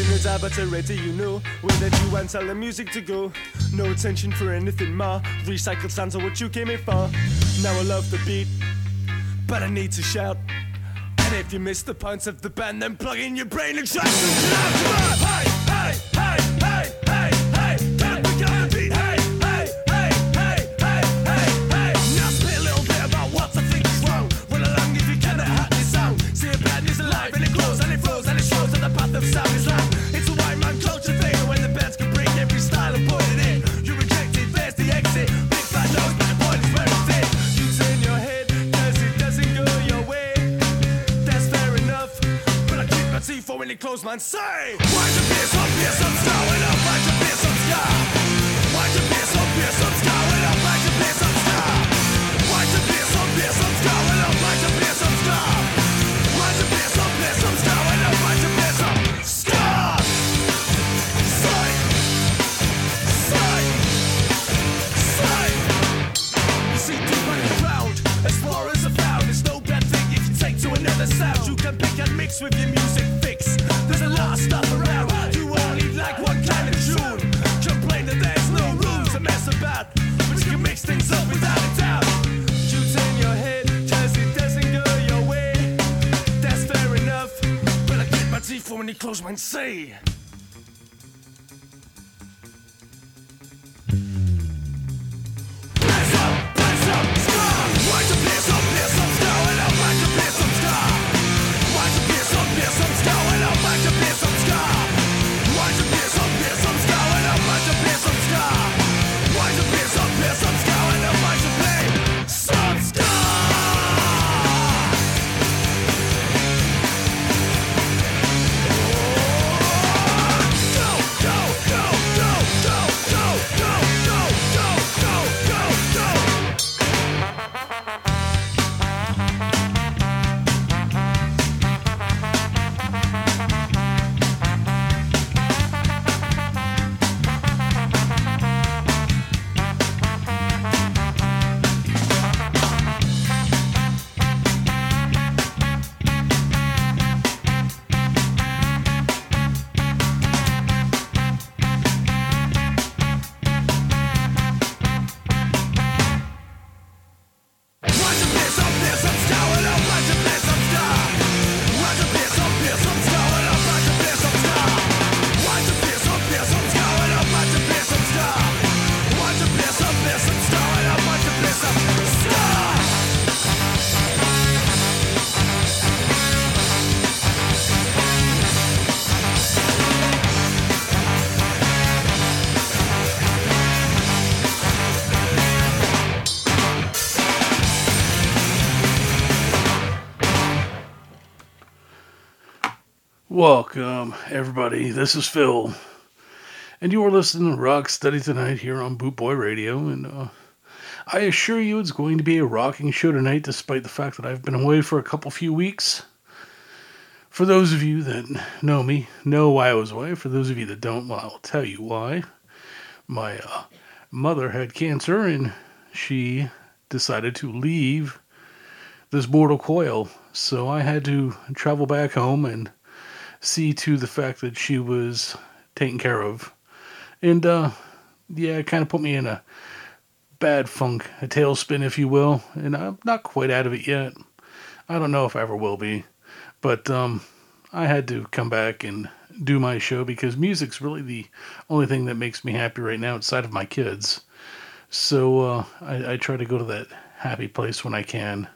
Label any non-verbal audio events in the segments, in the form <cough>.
In the diabetes ready, you know. Where that you and tell the music to go. No attention for anything more. Recycled sounds are what you came here for. Now I love the beat, but I need to shout. And if you miss the points of the band, then plug in your brain and try some loud. man say Why the piss on piss on flowers and see! Welcome, everybody. This is Phil, and you are listening to Rocksteady tonight here on Boot Boy Radio. And uh, I assure you, it's going to be a rocking show tonight, despite the fact that I've been away for a couple few weeks. For those of you that know me, know why I was away. For those of you that don't, well, I'll tell you why. My uh, mother had cancer, and she decided to leave this mortal coil. So I had to travel back home and see to the fact that she was taken care of. And uh yeah, it kind of put me in a bad funk, a tailspin if you will, and I'm not quite out of it yet. I don't know if I ever will be. But um I had to come back and do my show because music's really the only thing that makes me happy right now outside of my kids. So uh I, I try to go to that happy place when I can.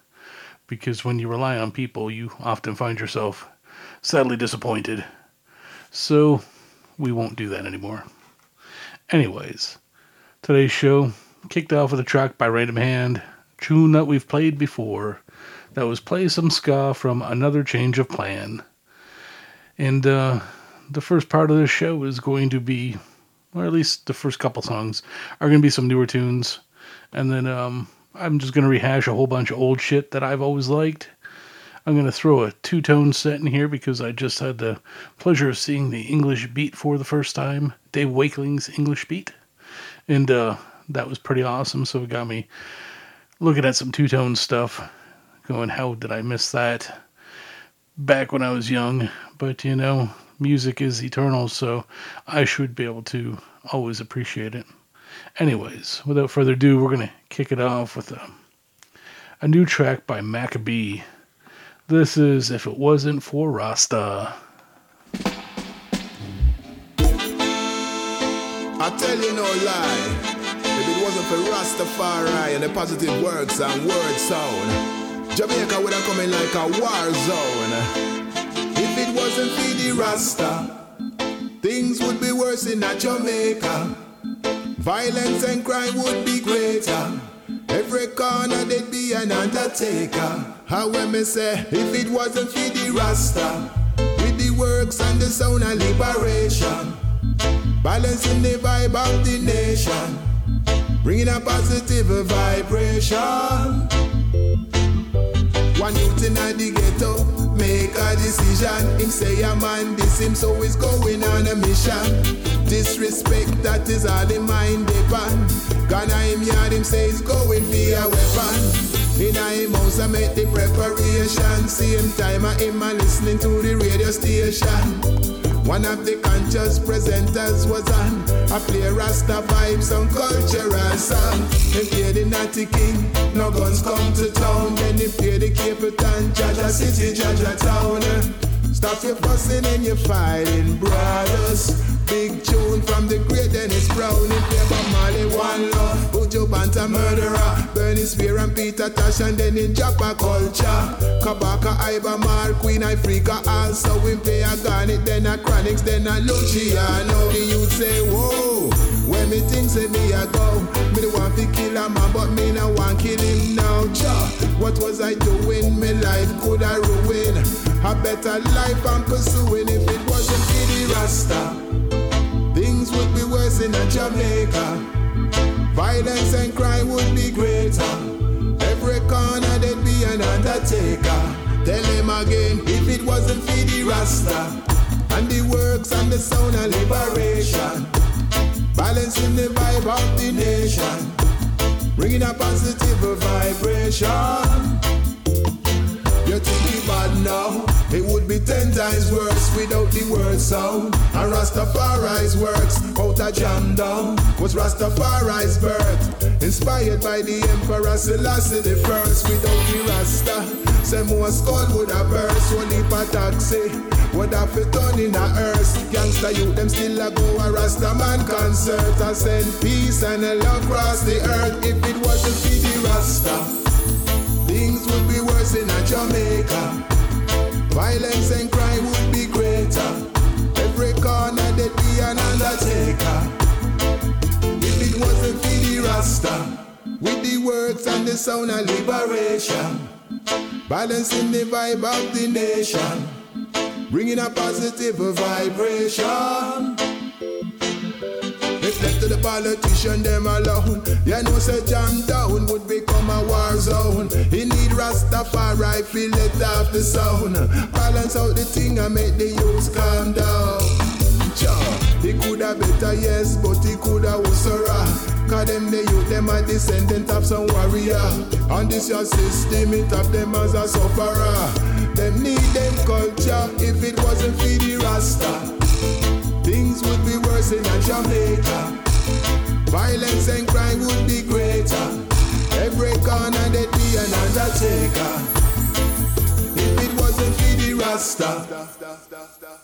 Because when you rely on people, you often find yourself sadly disappointed. So we won't do that anymore. Anyways, today's show kicked off with a track by Random Hand, tune that we've played before. That was Play Some Ska from Another Change of Plan. And uh, the first part of this show is going to be, or at least the first couple songs, are going to be some newer tunes. And then um, I'm just going to rehash a whole bunch of old shit that I've always liked. I'm going to throw a two tone set in here because I just had the pleasure of seeing the English Beat for the first time, Dave Wakeling's English Beat. And uh, that was pretty awesome. So it got me looking at some two tone stuff, going, how did I miss that back when I was young? But you know, music is eternal, so I should be able to always appreciate it. Anyways, without further ado, we're going to kick it off with a, a new track by Macka B. This is If It Wasn't for Rasta. I tell you no lie. If it wasn't for Rastafari and the positive words and word sound, Jamaica would have come in like a war zone. If it wasn't for the Rasta, things would be worse in Jamaica. Violence and crime would be greater. Every corner there'd be an undertaker. How me say, if it wasn't for the Rasta, with the works and the sound of liberation, balancing the vibe of the nation, bringing a positive vibration. One youth in the ghetto make a decision. Him say a man this him so he's going on a mission. Disrespect that is all the mind depend. Gonna him yard him say he's going be a weapon. In a him house I make the preparation. Same time I him a listening to the radio station. One of the conscious presenters was on. I play Rasta vibes on cultural song. They play the Natty King, no guns come to town. Then they play the Capleton, Jaja City, Jaja Town. Stop your fussing and your fighting, brothers. Big tune from the great Dennis Brown. It play by Marley One Love, Buju Banton Murderer, Burning Spear and Peter Tosh, and then in Japa Culture. Kabaka, Iba, Mar, Queen, Ifrica, also we play a garnet, then a Chronixx, then a Luciano. The youth say, whoa, when me think say me a go, me the want to kill a man, but me no want kill him now. Cha, what was I doing? My life could I ruin? A better life I'm pursuing if it wasn't for the Rasta. Worse in a Jamaica. Violence and crime would be greater. Every corner there'd be an undertaker. Tell him again, if it wasn't for the Rasta and the works and the sound of liberation, balancing the vibe of the nation, bringing a positive vibration. You think it bad now? It would be ten times worse without the word sound. And Rastafari's works out a jam down was Rastafari's birth. Inspired by the Emperor Selassie the first without the Rasta. Say more skull would have burst, one heap taxi. Would have fit done in a earth. Gangsta youth, them still a go a Rasta man concert. I send peace and love across the earth. If it wasn't for the Rasta. Things would be worse in a Jamaica. Violence and crime would be greater. Every corner there'd be an undertaker. If it wasn't for the Rasta, with the words and the sound of liberation, balancing the vibe of the nation, bringing a positive vibration. Left to the politician, them alone. You know, say jam down would become a war zone. He need Rastafari, feel it off the sound. Balance out the thing and make the youths calm down. Sure, he coulda better, yes, but he coulda worse. Cause them the youth, them a descendant of some warrior. And this your system, it have them as a sufferer. Them need them culture if it wasn't for the Rasta. Things would be Jamaica. Violence and crime would be greater. Every corner there'd be an undertaker. If it wasn't for the Rasta.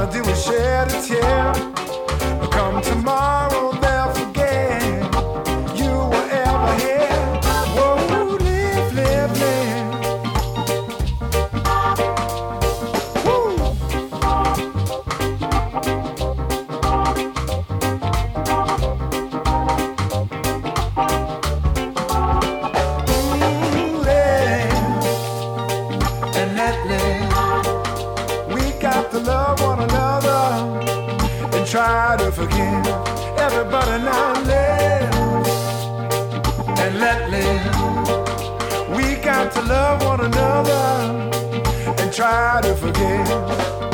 All they're gonna do is shed a tear. Love one another and try to forgive.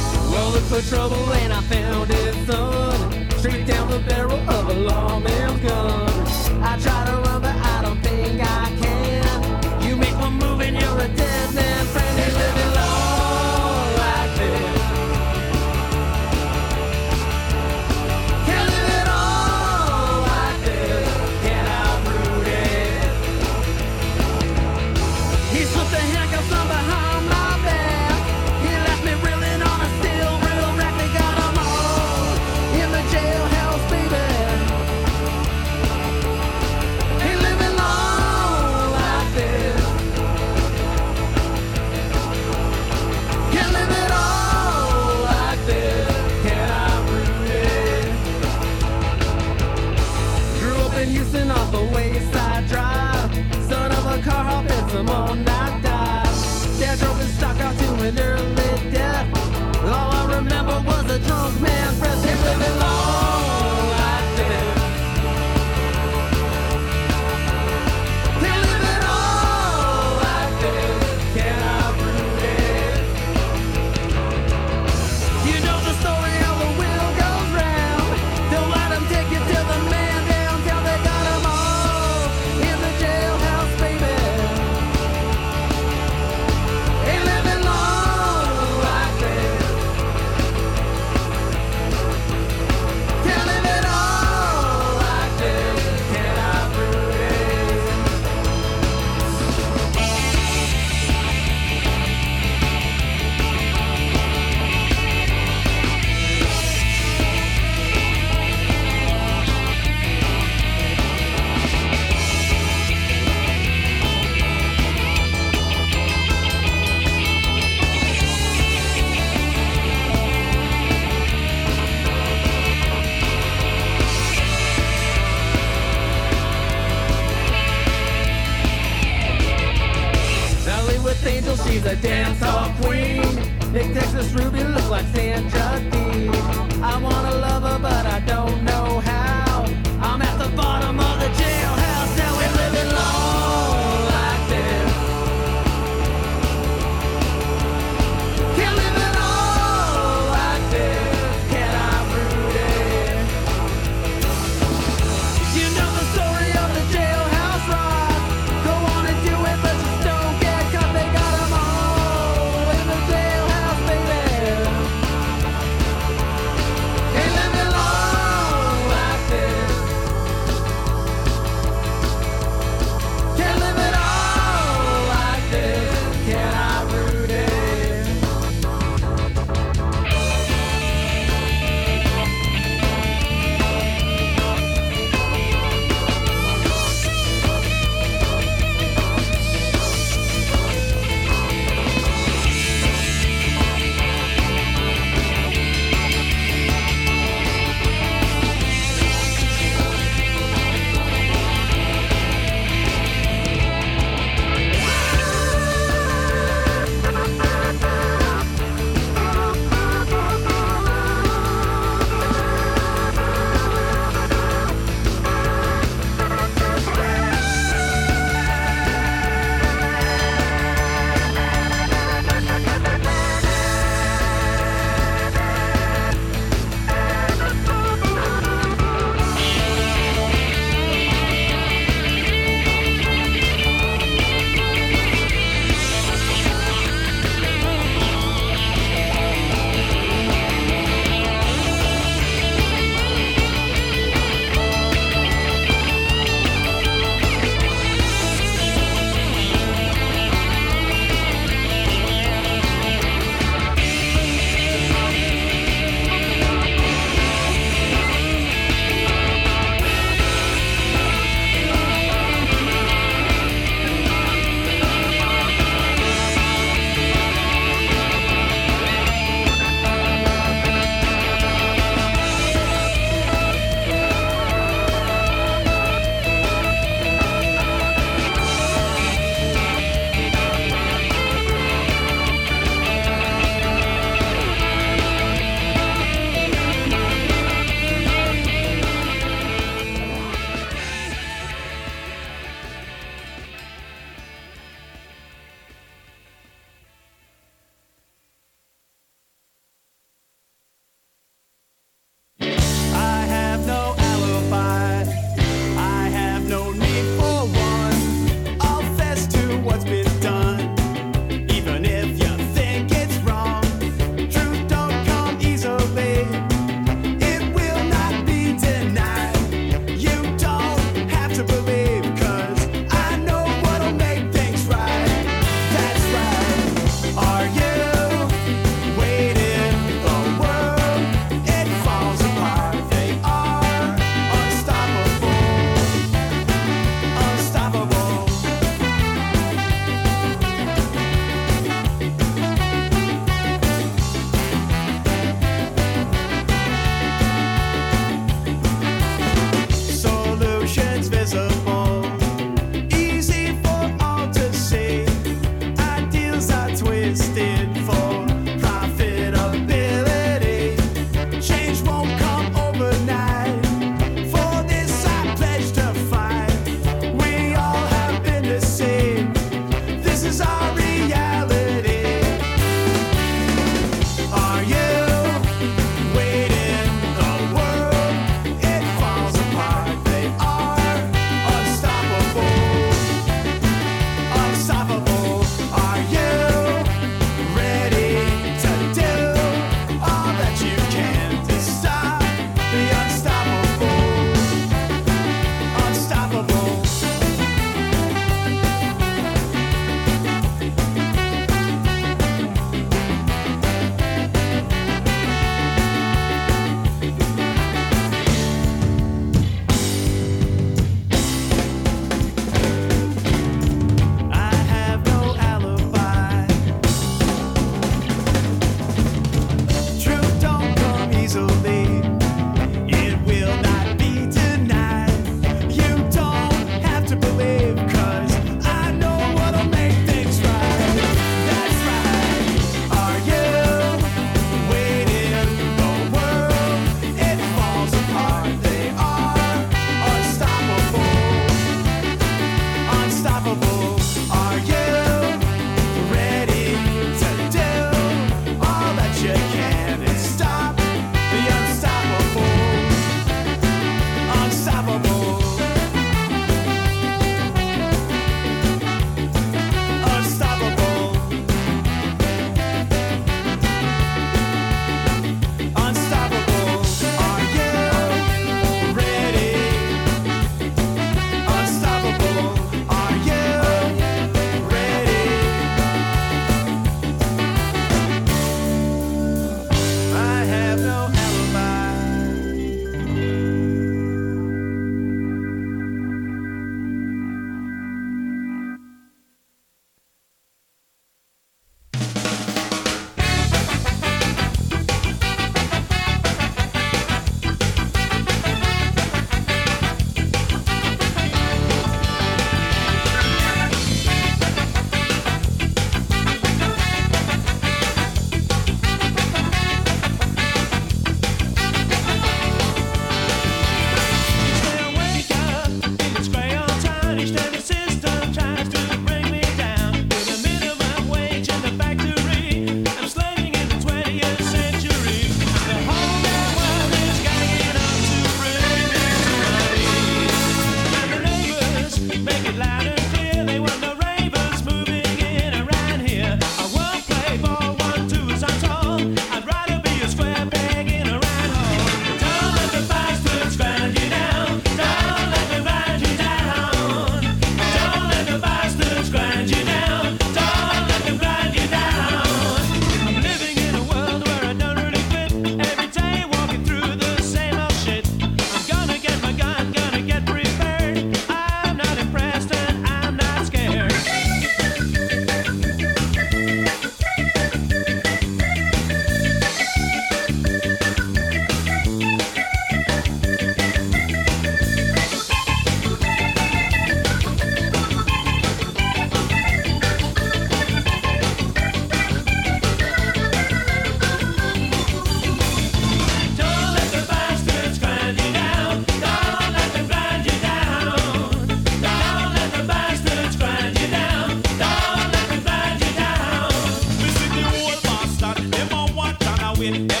with it.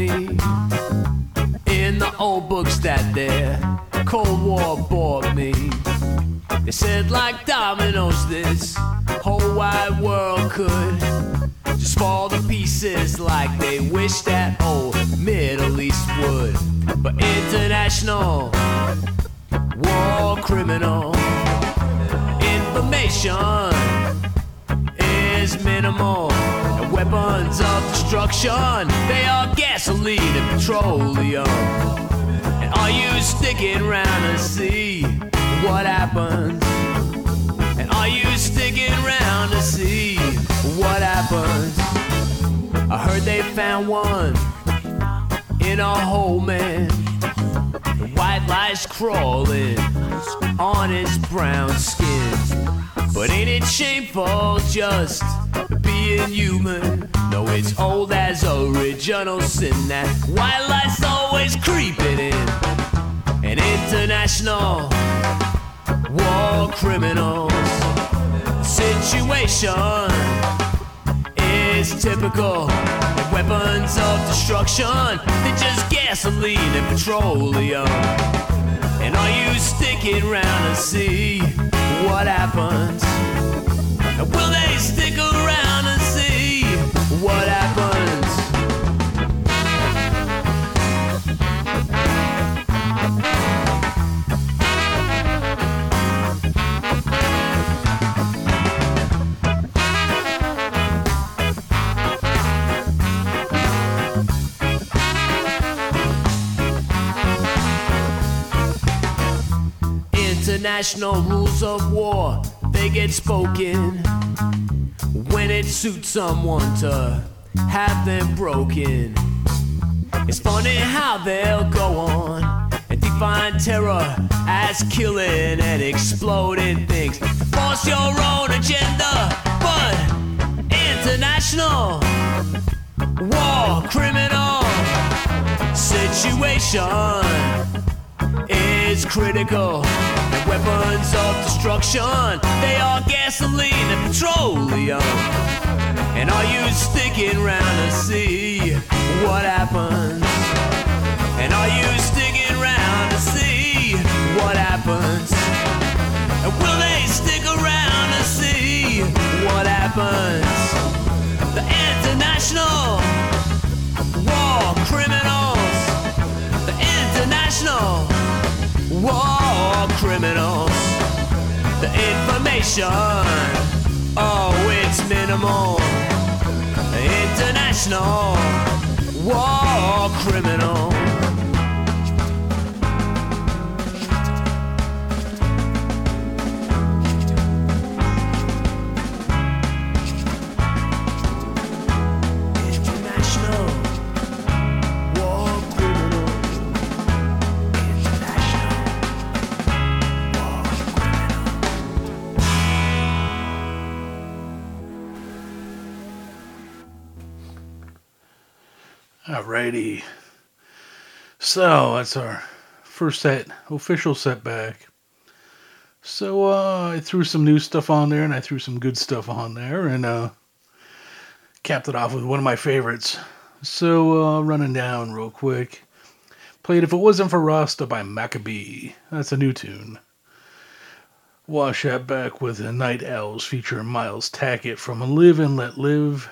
Me just being human? No, it's old as original sin that lice always creeping in. An international war criminals situation is typical. And weapons of destruction, they're just gasoline and petroleum. And are you sticking around to see what happens? Will they stick around and see what happens? International rules of war, they get spoken it suits someone to have them broken. It's funny how they'll go on and define terror as killing and exploding things. Force your own agenda, but international war criminal situation is critical. Weapons of destruction, they are gasoline and petroleum. And are you sticking around to see what happens? And are you sticking around to see what happens? And will they stick around to see what happens? The international war criminals, the international war criminals. The information, oh, it's minimal. International war criminal. Alrighty. So that's our first set, official setback. So uh, I threw some new stuff on there, and I threw some good stuff on there, and uh, capped it off with one of my favorites. So uh, running down real quick, played "If It Wasn't for Rasta" by Macka B. That's a new tune. Wash that back with the Night Owls featuring Miles Tackett from "Live and Let Live."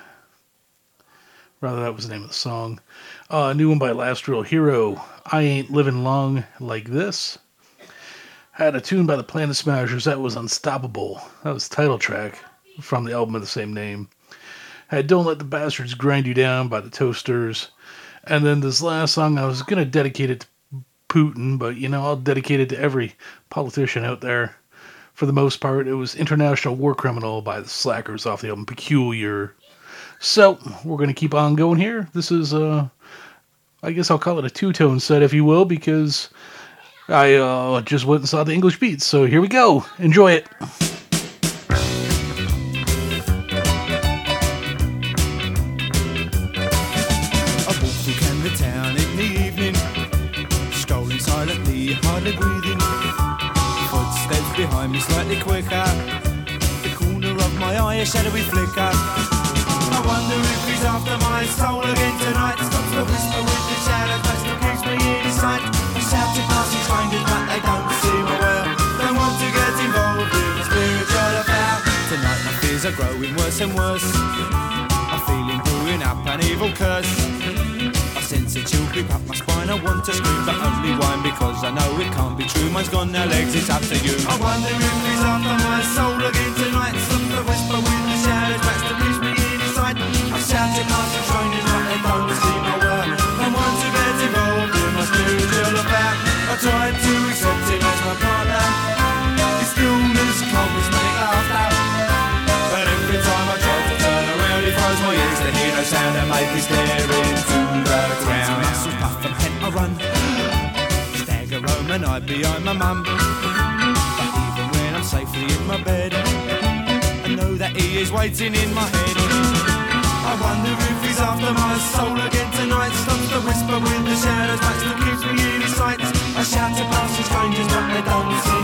Rather, that was the name of the song. Uh, a new one by Last Real Hero. I Ain't Living Long Like This. Had a tune by the Planet Smashers that was Unstoppable. That was the title track from the album of the same name. Had Don't Let the Bastards Grind You Down by the Toasters. And then this last song, I was going to dedicate it to Putin, but you know, I'll dedicate it to every politician out there. For the most part, it was International War Criminal by the Slackers off the album Peculiar. So we're going to keep on going here. This is, uh, I guess I'll call it a two tone set, if you will, because I uh, just went and saw the English Beats. So here we go. Enjoy it. Behind me slightly quicker. The corner of my eye, a shadowy flicker. Wonder my soul again tonight. Stops the whisper with the shadows, but still keeps me in his sight. He shouts to passing strangers, but they don't seem aware. Don't want to get involved in a spiritual affair. Tonight my fears are growing worse and worse. I'm feeling brewing up an evil curse. I sense a chill creep up my spine. I want to scream, but only whine because I know it can't be true. Mine's gone now, legs, it's up to you. I wonder if he's after my soul again tonight. Stop the whisper with the shadows, bats to sight. I shout to past the strangers, but they don't seem aware. I want to get involved in my spiritual affair. I tried to accept him as my partner. His stillness, coldness, make laughter. But every time I try to turn around, he throws my ears to hear no sound and make me stare into the ground. Muscles puff and head I run. Stagger home and hide behind my mum. But even when I'm safely in my bed, I know that he is waiting in my head. After my soul again tonight. Stops the whisper with the shadows, but still keeps me in his sight. I shout to passing strangers, but they don't seem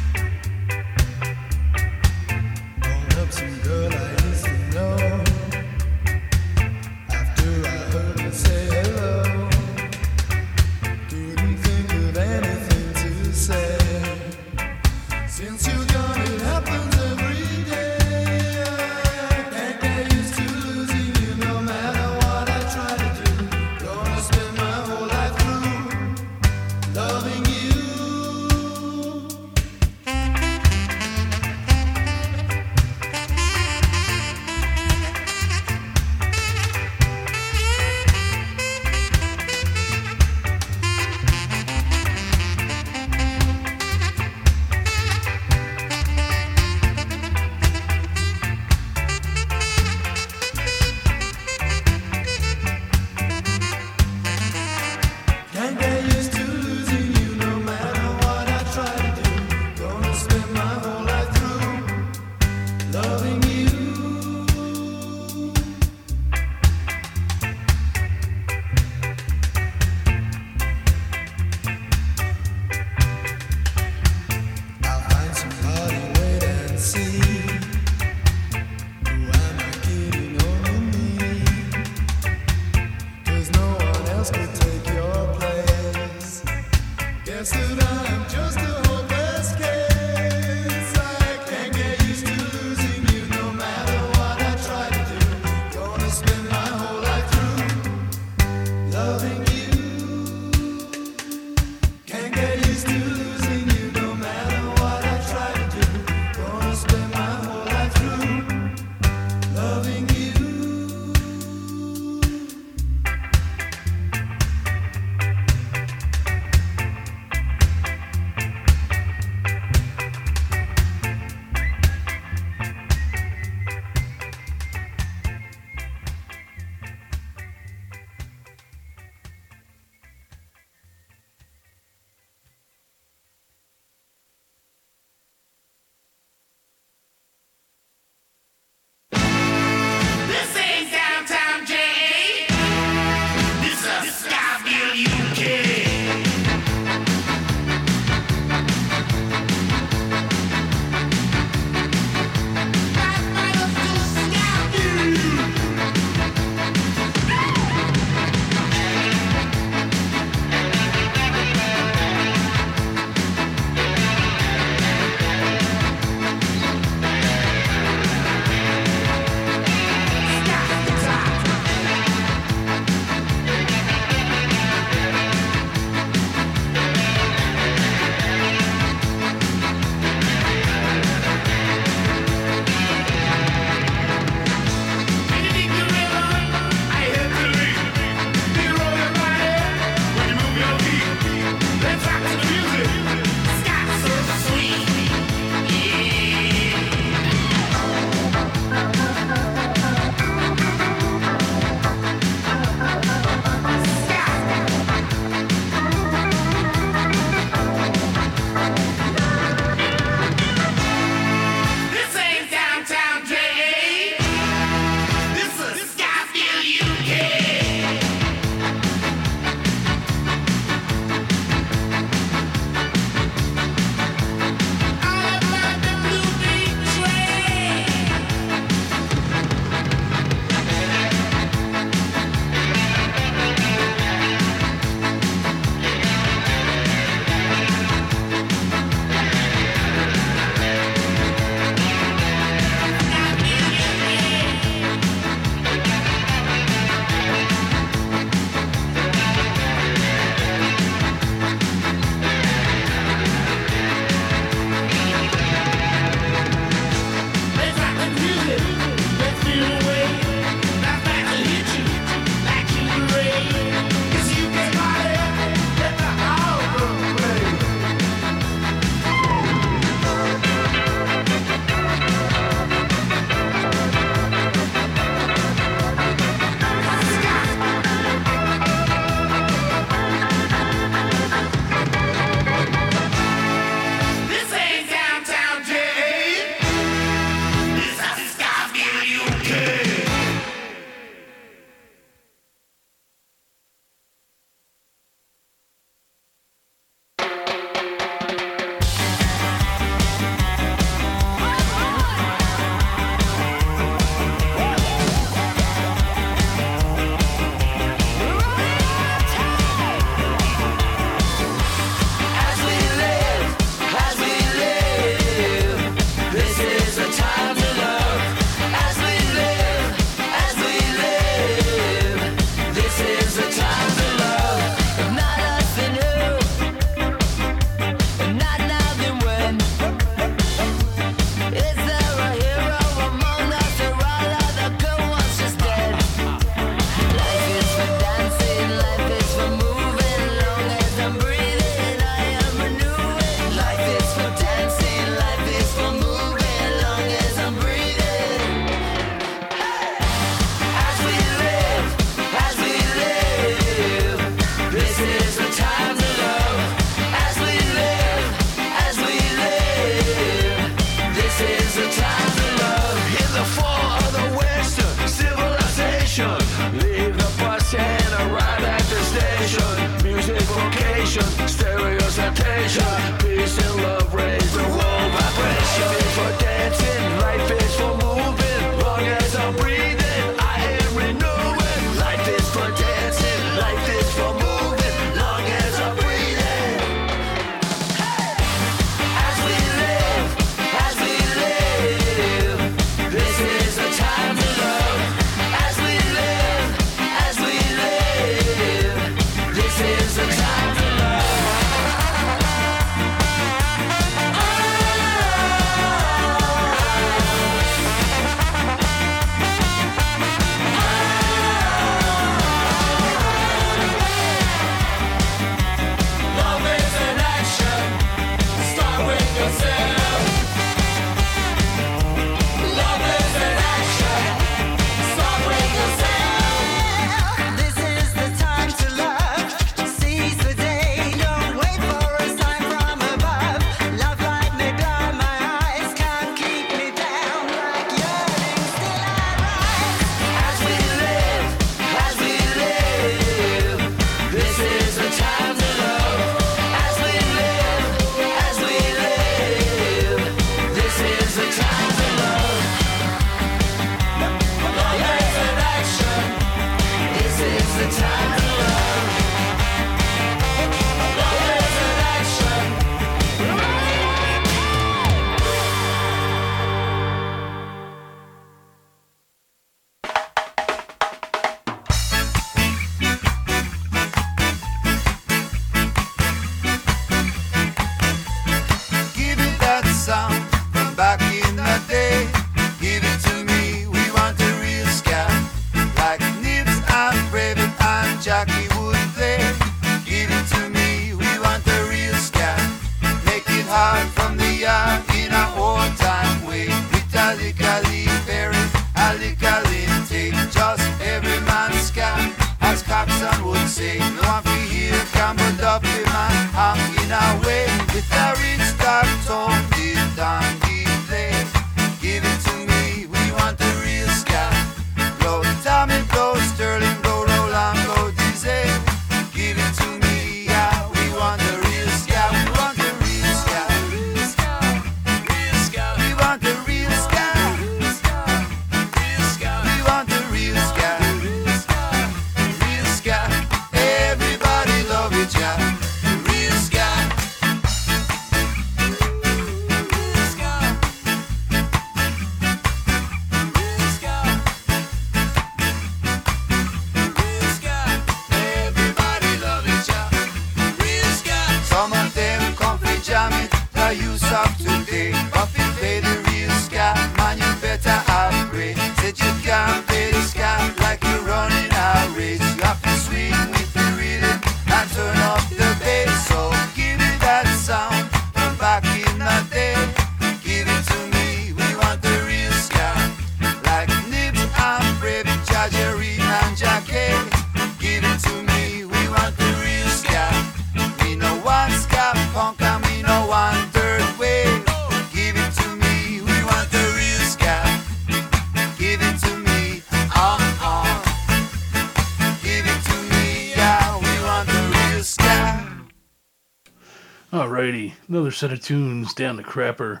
another set of tunes down the crapper.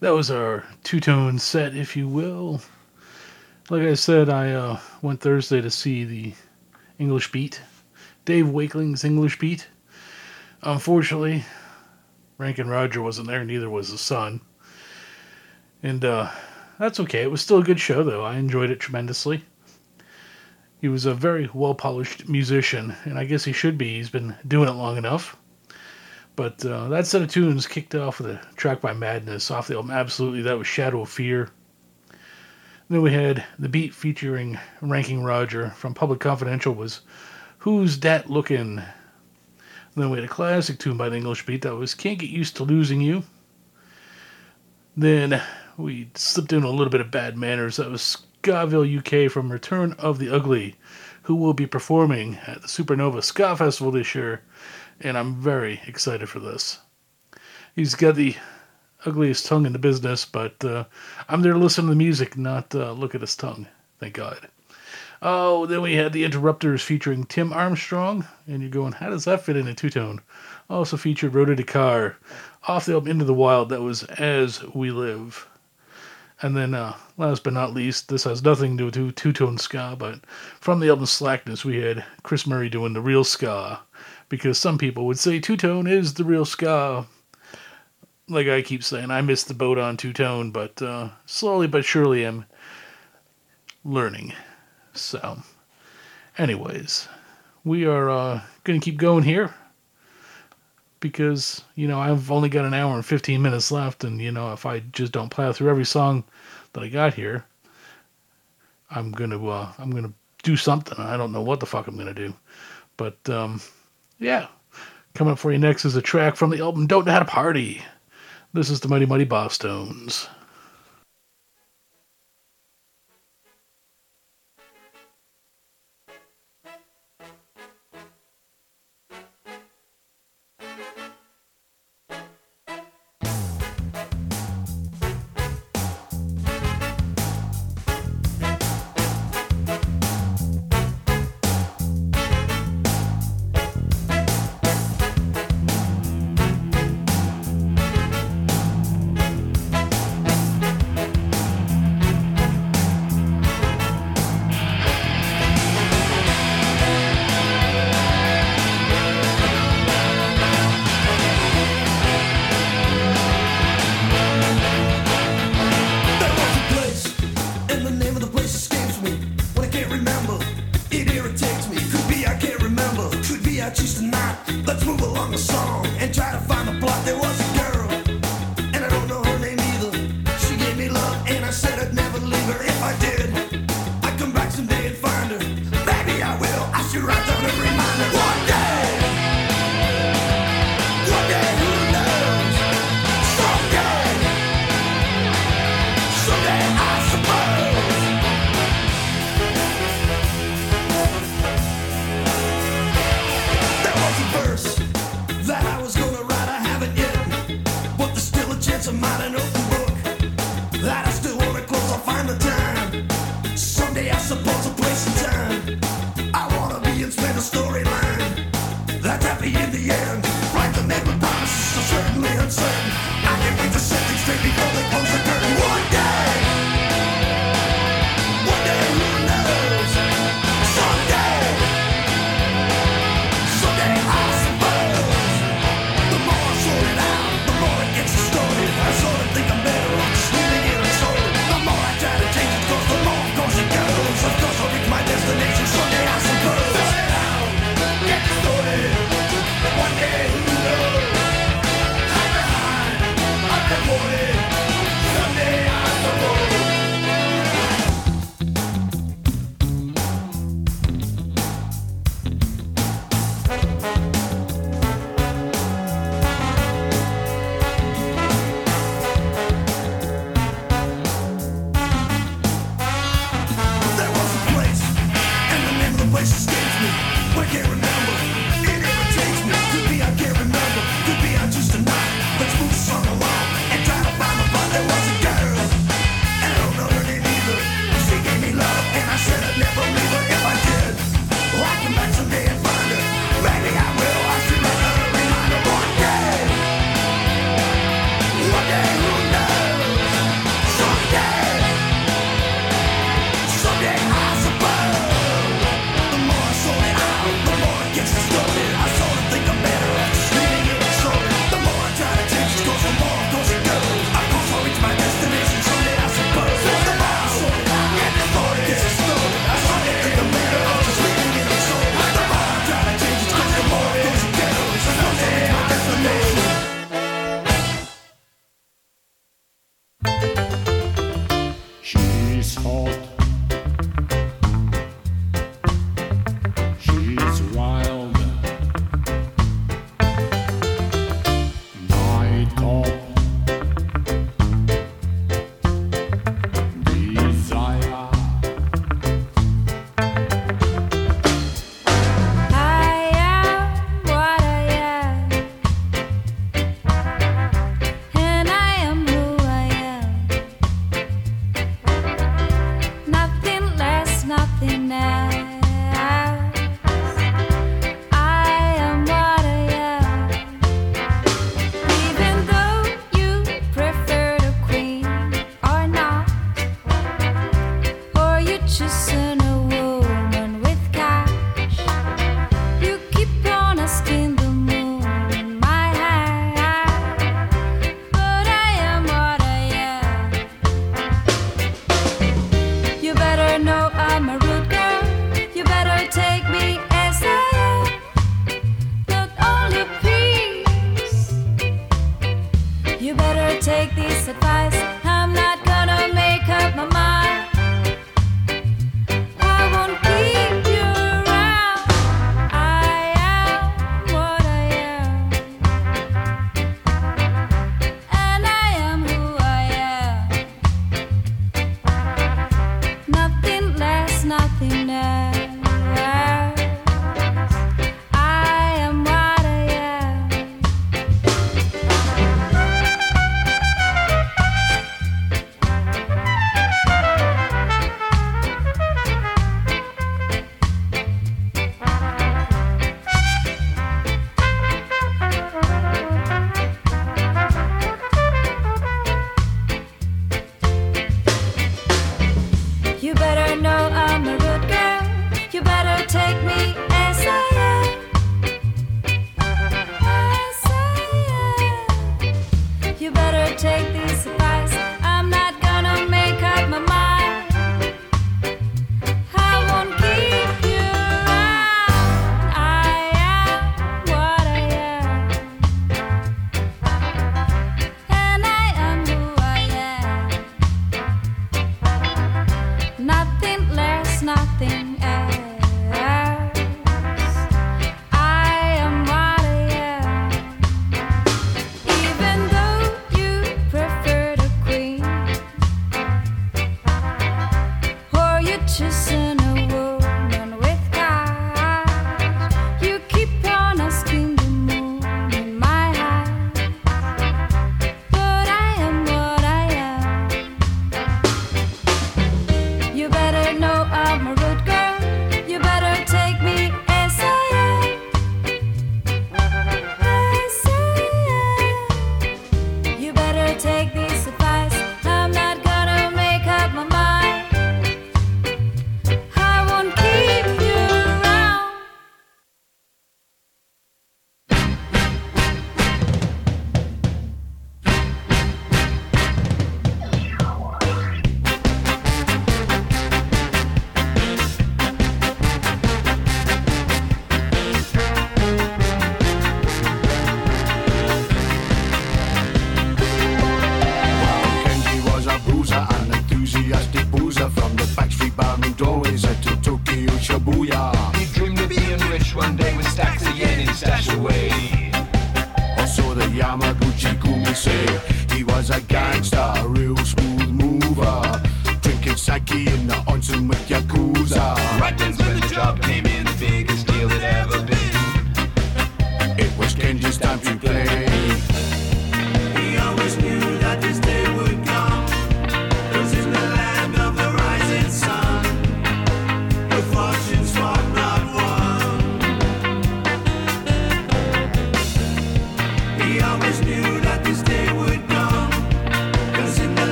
That was our two tone set, if you will. Like I said, I uh, went Thursday to see the English Beat, Dave Wakeling's English Beat. Unfortunately, Ranking Roger wasn't there, neither was the son. And uh, that's okay. It was still a good show, though. I enjoyed it tremendously. He was a very well polished musician, and I guess he should be. He's been doing it long enough. But uh, that set of tunes kicked off with a track by Madness off the album Absolutely. That was Shadow of Fear. Then we had the beat featuring Ranking Roger from Public Confidential was Who's Dat Lookin'? Then we had a classic tune by the English Beat that was Can't Get Used to Losing You. Then we slipped in a little bit of Bad Manners. That was Skaville UK from Return of the Ugly, who will be performing at the Supernova Ska Festival this year and I'm very excited for this. He's got the ugliest tongue in the business, but uh, I'm there to listen to the music, not uh, look at his tongue. Thank God. Oh, then we had the Interrupters featuring Tim Armstrong, and you're going, how does that fit in a two tone? Also featured Rhoda Dakar off the album Into the Wild. That was As We Live. And then, uh, last but not least, this has nothing to do with two tone ska, but from the album Slackness, we had Chris Murray doing the real ska because some people would say two tone is the real ska. Like I keep saying, I missed the boat on two tone, but uh, slowly but surely I'm learning. So, anyways, we are uh, going to keep going here because you know I've only got an hour and 15 minutes left, and you know if I just don't plow through every song that I got here, I'm gonna uh, I'm gonna do something. I don't know what the fuck I'm gonna do, but um, yeah. Coming up for you next is a track from the album Don't Know How to Party. This is the Mighty Mighty Bosstones.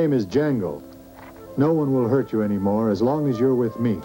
name is Jangle. No one will hurt you anymore as long as you're with me.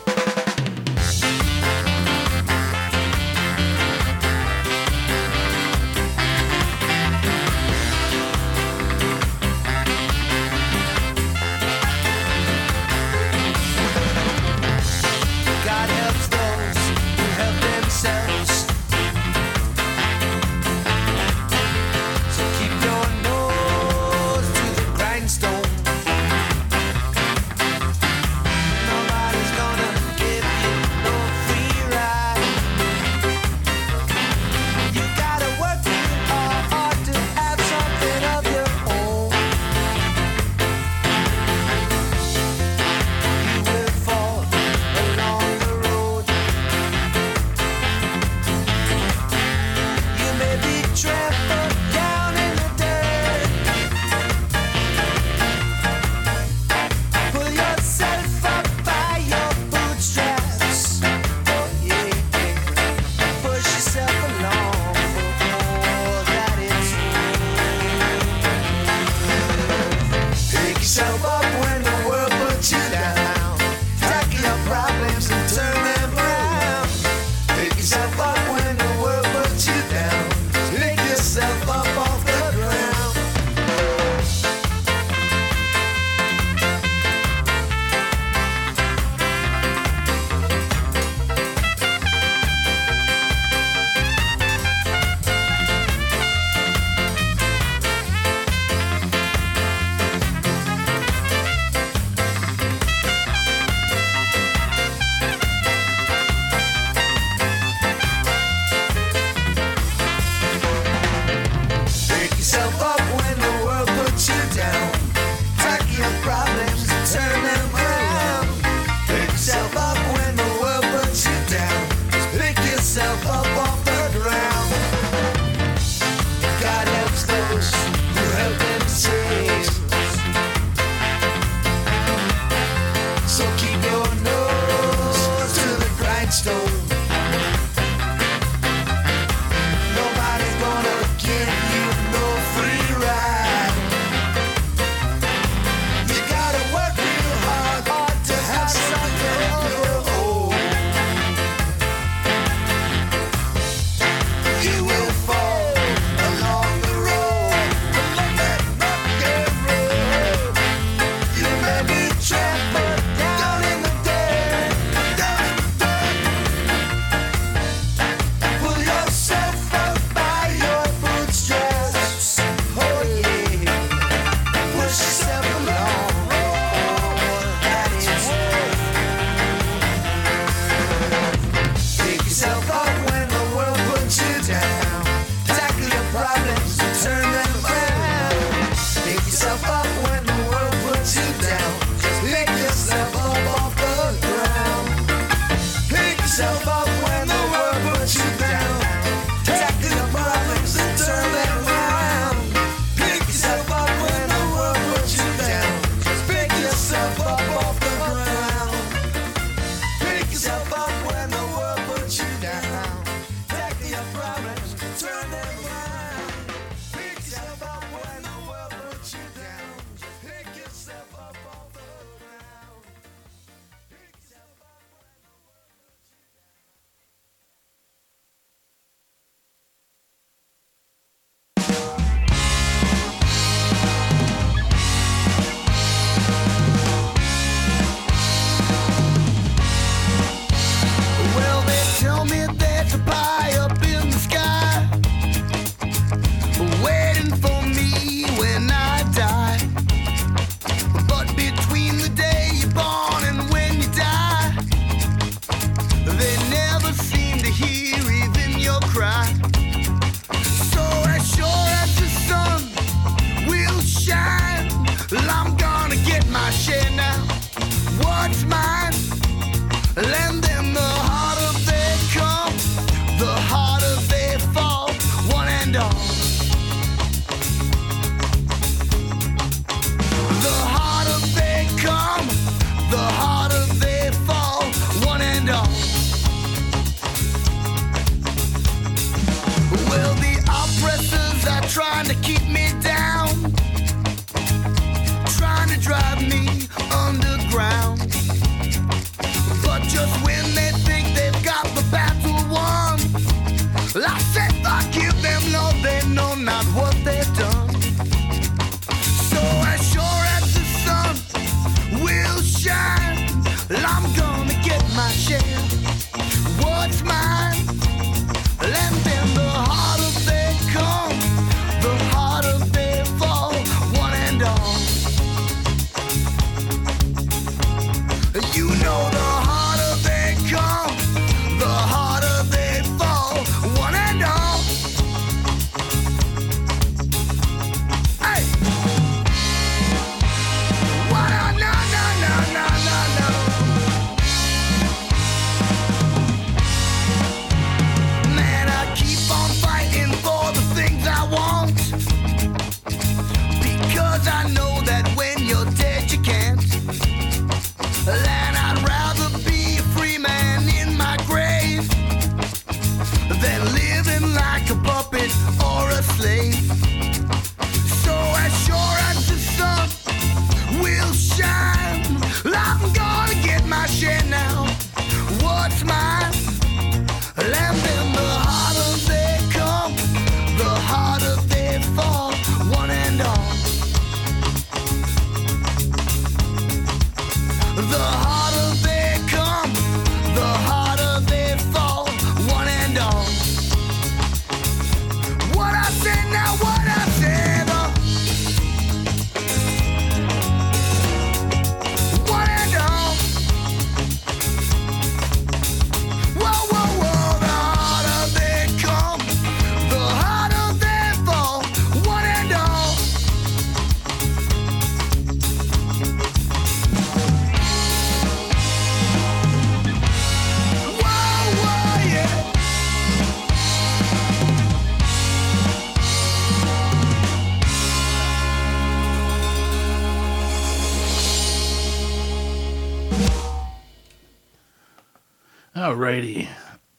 Alrighty.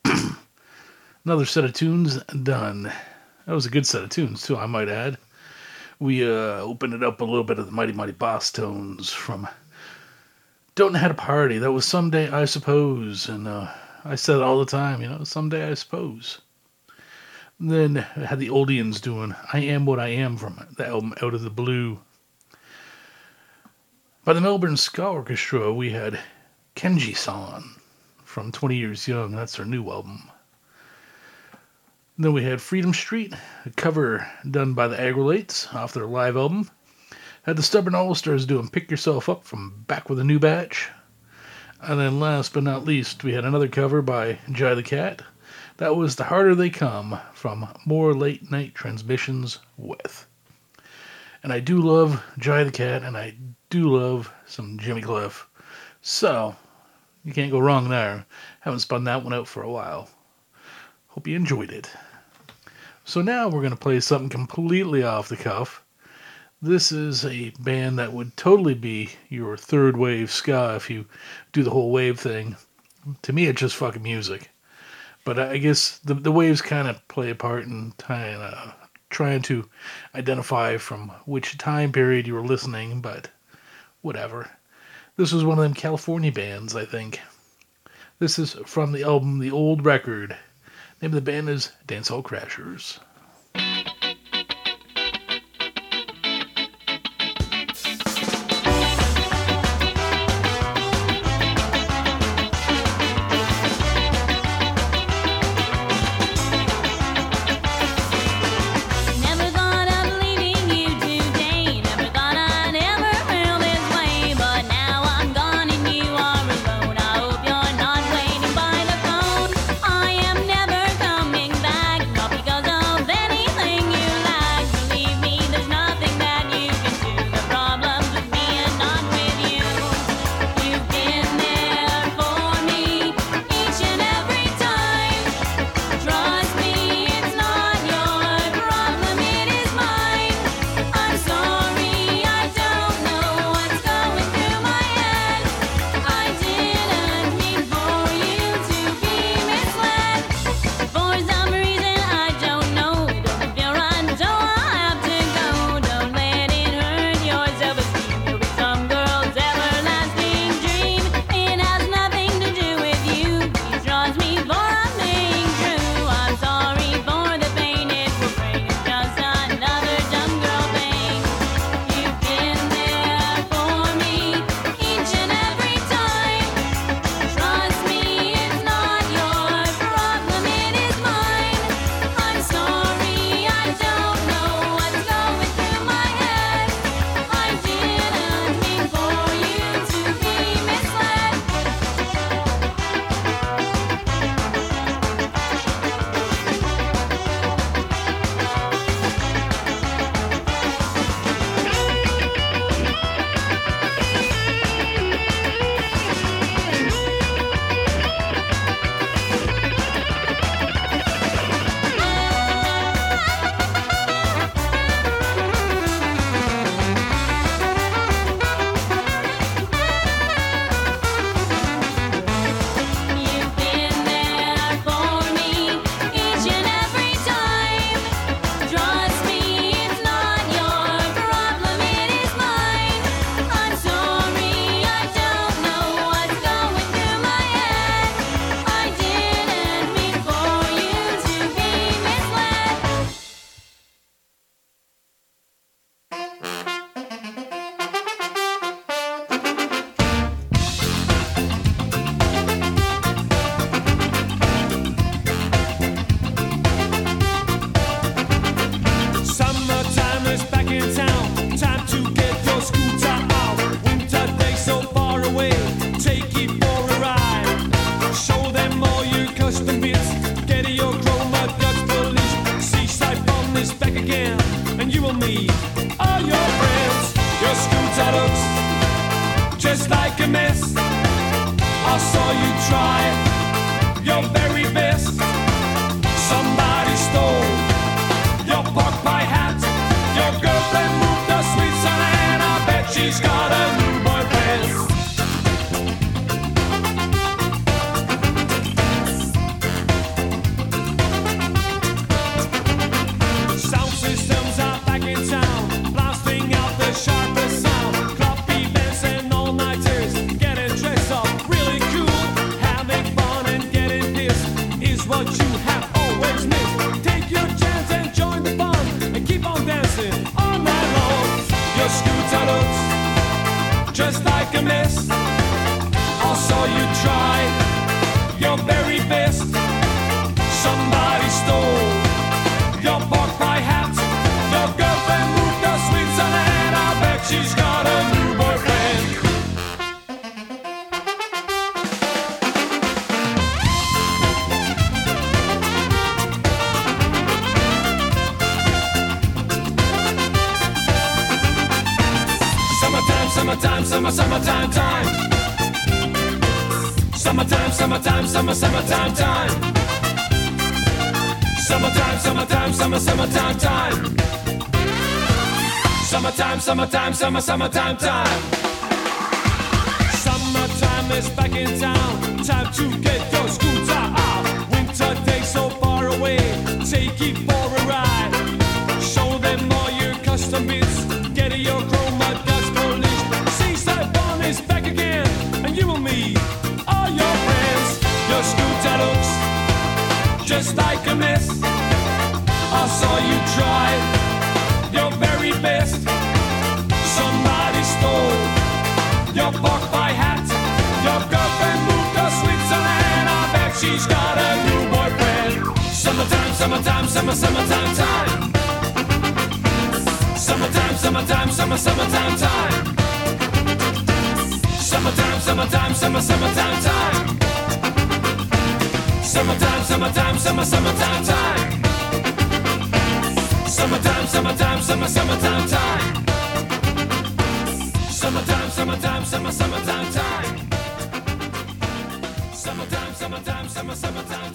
<clears throat> Another set of tunes done. That was a good set of tunes, too, I might add. We uh, opened it up a little bit of the Mighty Mighty Bosstones from Don't Know How to Party. That was Someday, I Suppose. And uh, I said it all the time, you know, Someday, I Suppose. And then I had the Oldians doing I Am What I Am from the album Out of the Blue. By the Melbourne Ska Orchestra, we had Kenji San from 20 Years Young. That's their new album. Then we had Freedom Street, a cover done by the Aggrolites off their live album. Had the Stubborn All Stars doing Pick Yourself Up from Back with a New Batch. And then last but not least, we had another cover by Jaya the Cat. That was The Harder They Come from More Late Night Transmissions with. And I do love Jaya the Cat, and I do love some Jimmy Cliff. So, you can't go wrong there. Haven't spun that one out for a while. Hope you enjoyed it. So now we're going to play something completely off the cuff. This is a band that would totally be your third wave ska if you do the whole wave thing. To me, it's just fucking music. But I guess the, the waves kind of play a part in of uh, trying to identify from which time period you were listening, but whatever. This was one of them California bands, I think. This is from the album The Old Record. Name of the band is Dance Hall Crashers. summertime, summer, summertime time. Summertime is back in town. summer, summertime time. Summertime, summertime, summer, summertime time. Summertime, summertime, summer, summertime time. Summertime, summertime, summer, summertime time. Summertime, summertime, summer, summertime time. Summertime, summertime, summer, summertime time. Summertime, summertime, summer, summertime.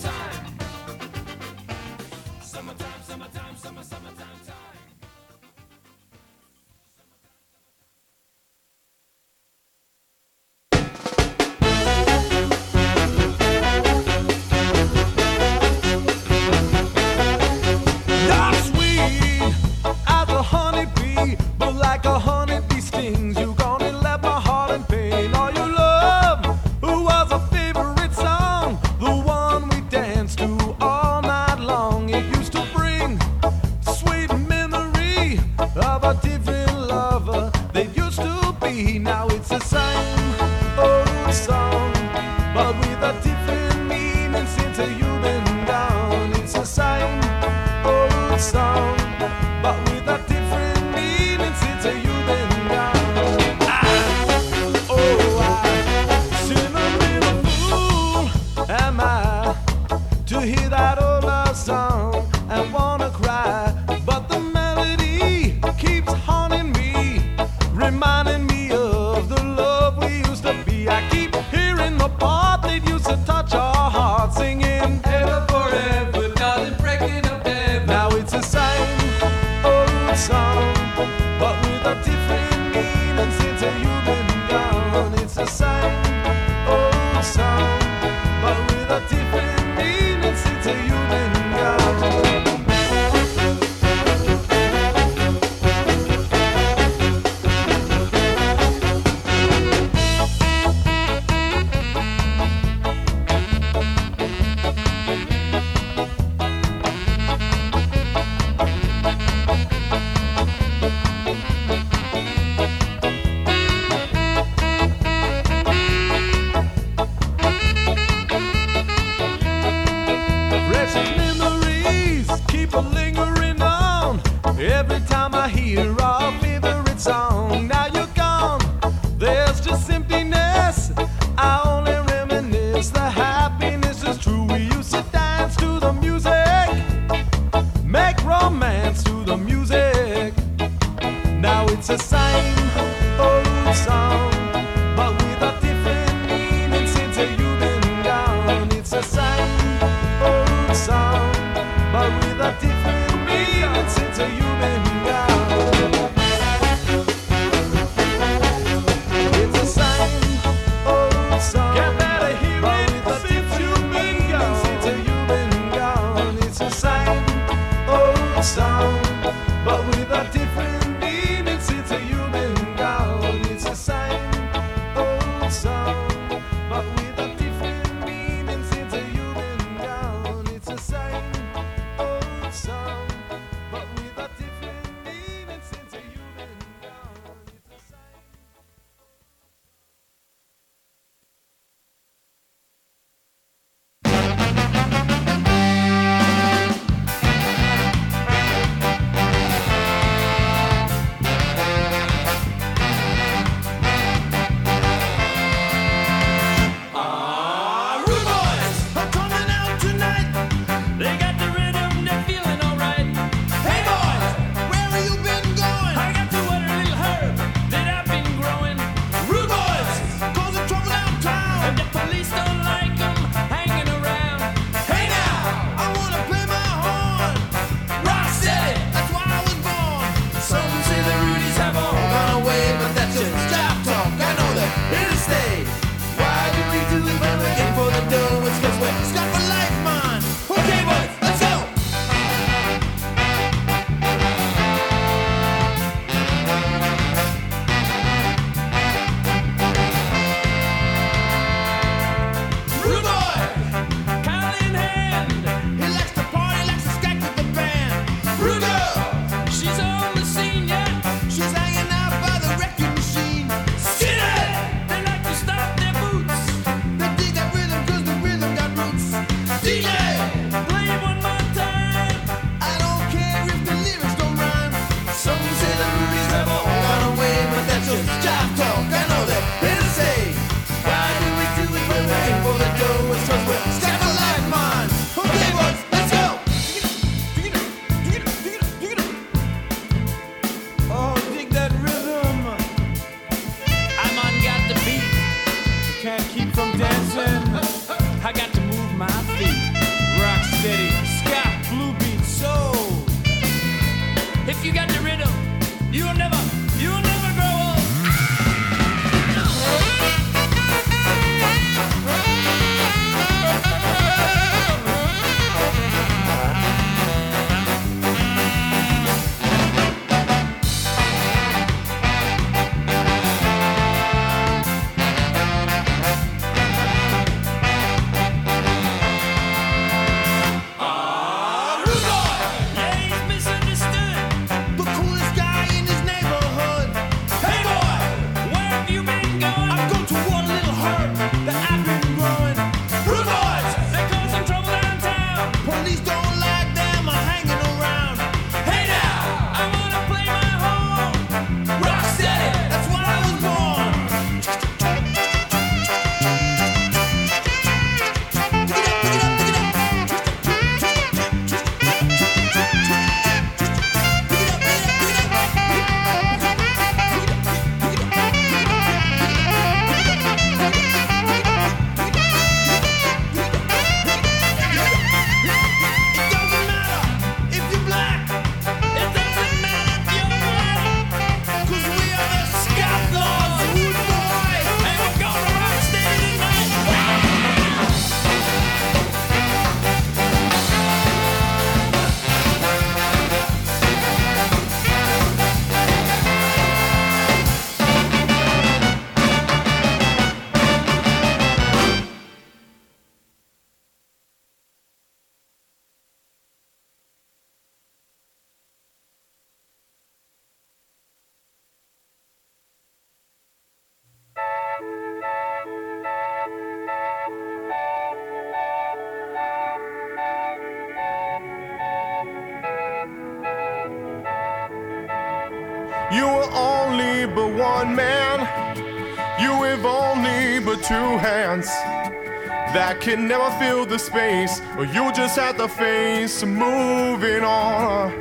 fill the space, or you'll just have to face moving on.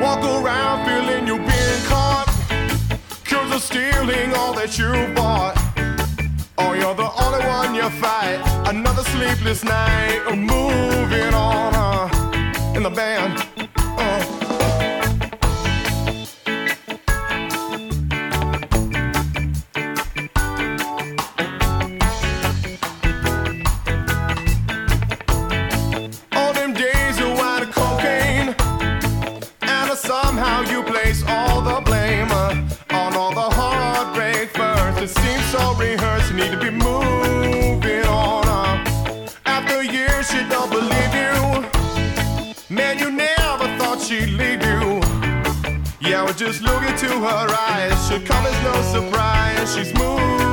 Walk around feeling you've been caught, cause of stealing all that you bought. Oh, you're the only one you fight. Another sleepless night, a move. her eyes should come as no surprise. She's moved.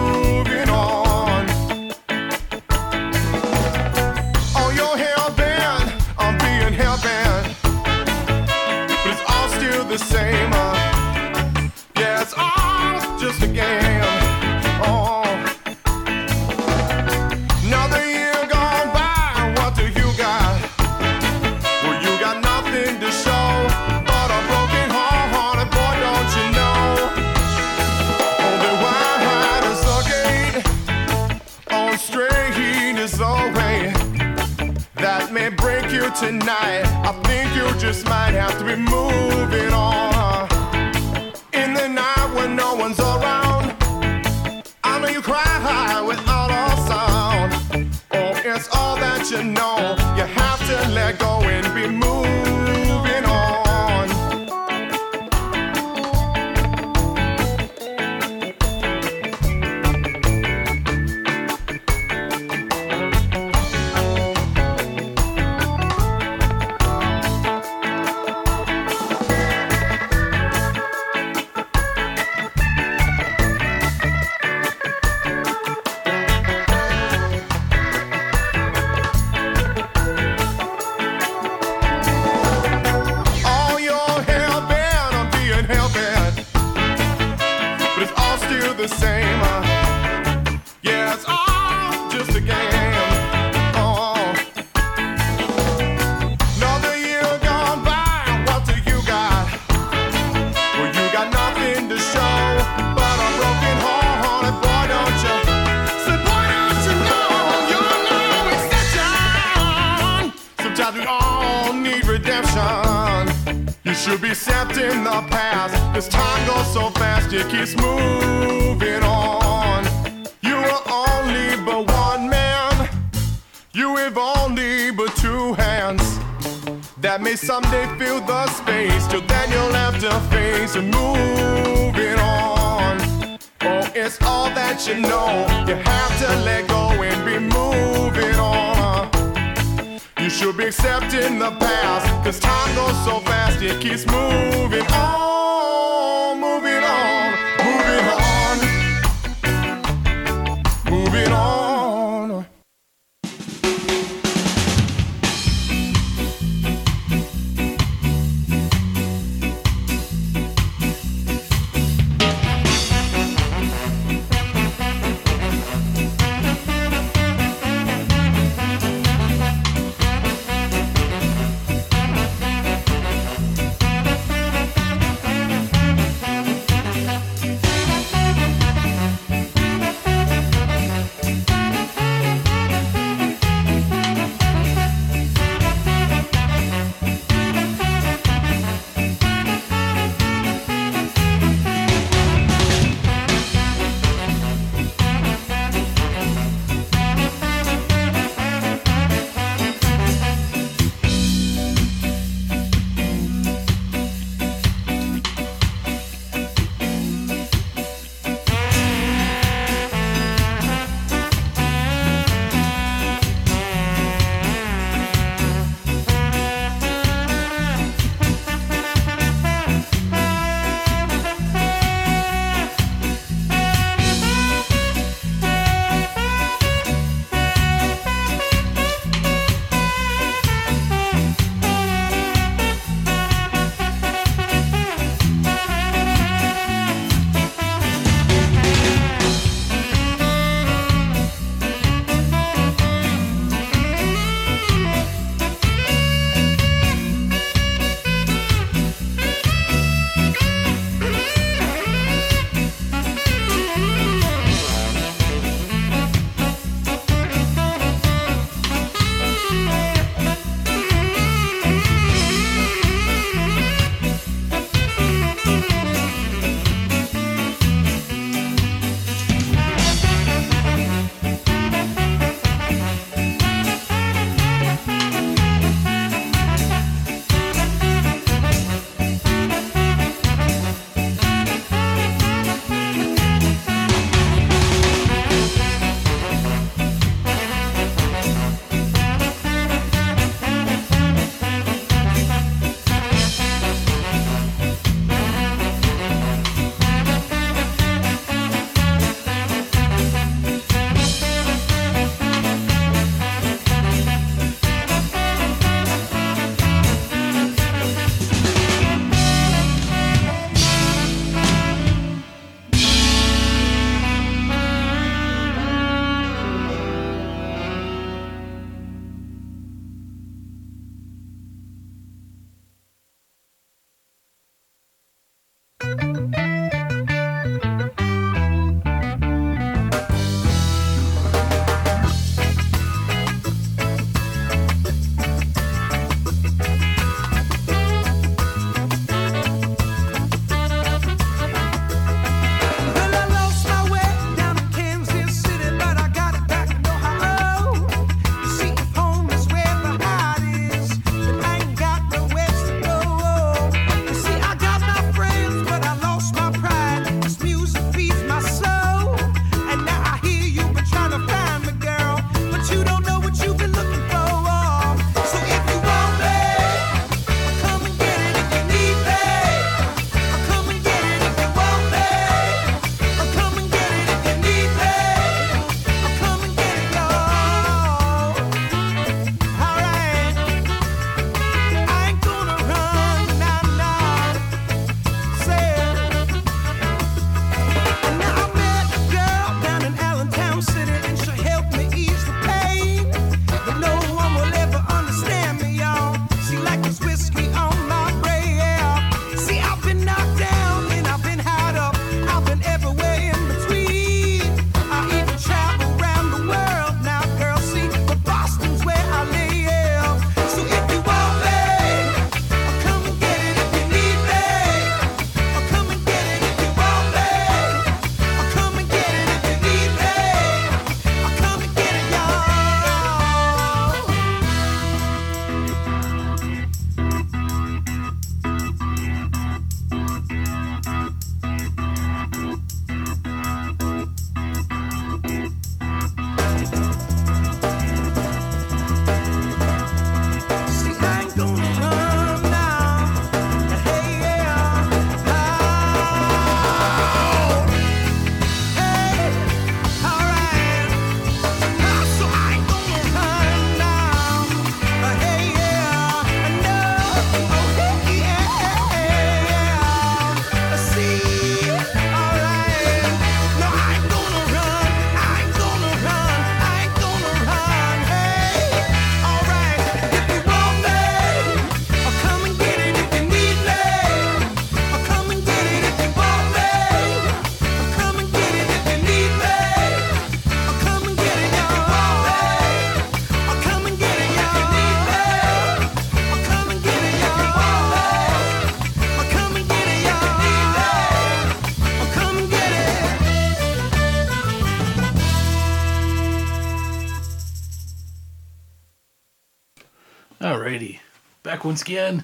Once again.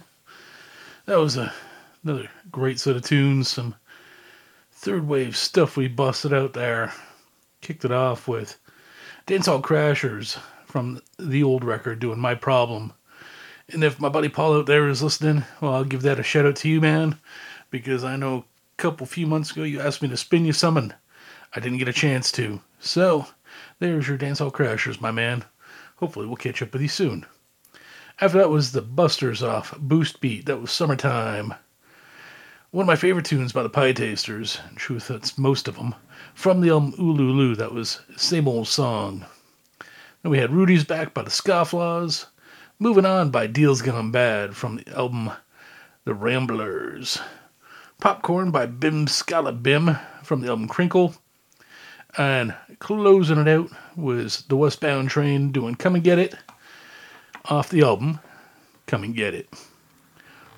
That was a, another great set of tunes, some third wave stuff we busted out there. Kicked it off with Dance Hall Crashers from the old record doing My Problem. And if my buddy Paul out there is listening, well, I'll give that a shout out to you, man, because I know a couple few months ago you asked me to spin you some and I didn't get a chance to. So, there's your Dance Hall Crashers, my man. Hopefully, we'll catch up with you soon. After that was the Busters off Boost Beat. That was Summertime. One of my favorite tunes by the Pietasters. In truth, that's most of them. From the album Oolooloo, that was Same Old Song. Then we had Rudy's Back by the Scofflaws. Moving On by Deals Gone Bad from the album The Ramblers. Popcorn by Bim Skala Bim from the album Crinkle. And closing it out was the Westbound Train doing Come and Get It off the album Come and Get It.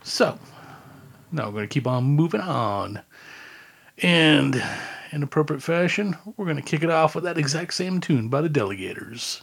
So, now we're going to keep on moving on. And in appropriate fashion, we're going to kick it off with that exact same tune by the Delegators.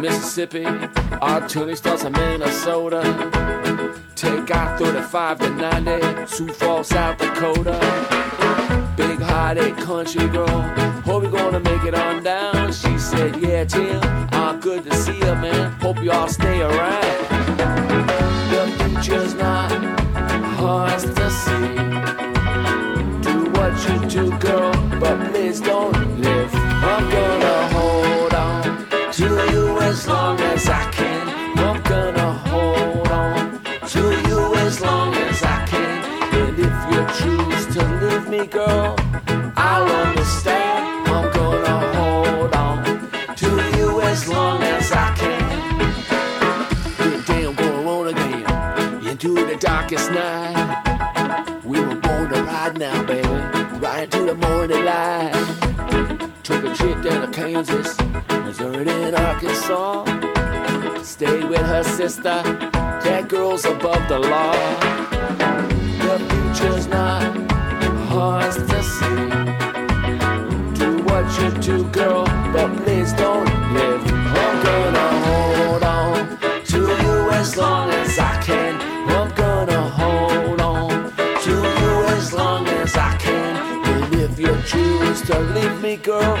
Mississippi. Our tuning starts in Minnesota. Take out 35 to 90, Sioux Falls, South Dakota. Big hearted country girl, hope you're gonna make it on down. She said, Yeah, Tim, ah, good to see you, man. Hope you all stay around. The future's not hard to see. Do what you do, girl, but please don't girl, I'll understand. I'm gonna hold on to you as long as I can. Good day, I'm going on again into the darkest night. We were born to ride now, baby, right into the morning light. Took a trip down to Kansas, Missouri, and Arkansas. Stayed with her sister. That girl's above the law. Do, girl, but please don't live. I'm gonna hold on to you as long as I can. I'm gonna hold on to you as long as I can. And if you choose to leave me, girl,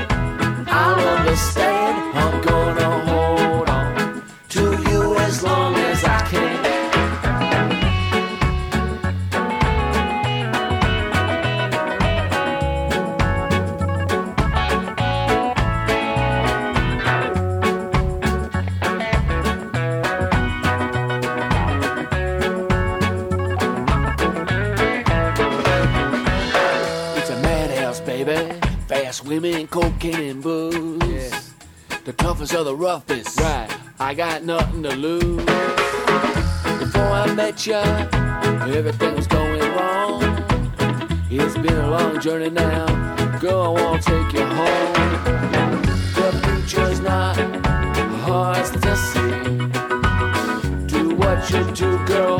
Everything was going wrong. It's been a long journey now. Girl, I wanna take you home. The future's not hard to see. Do what you do, girl,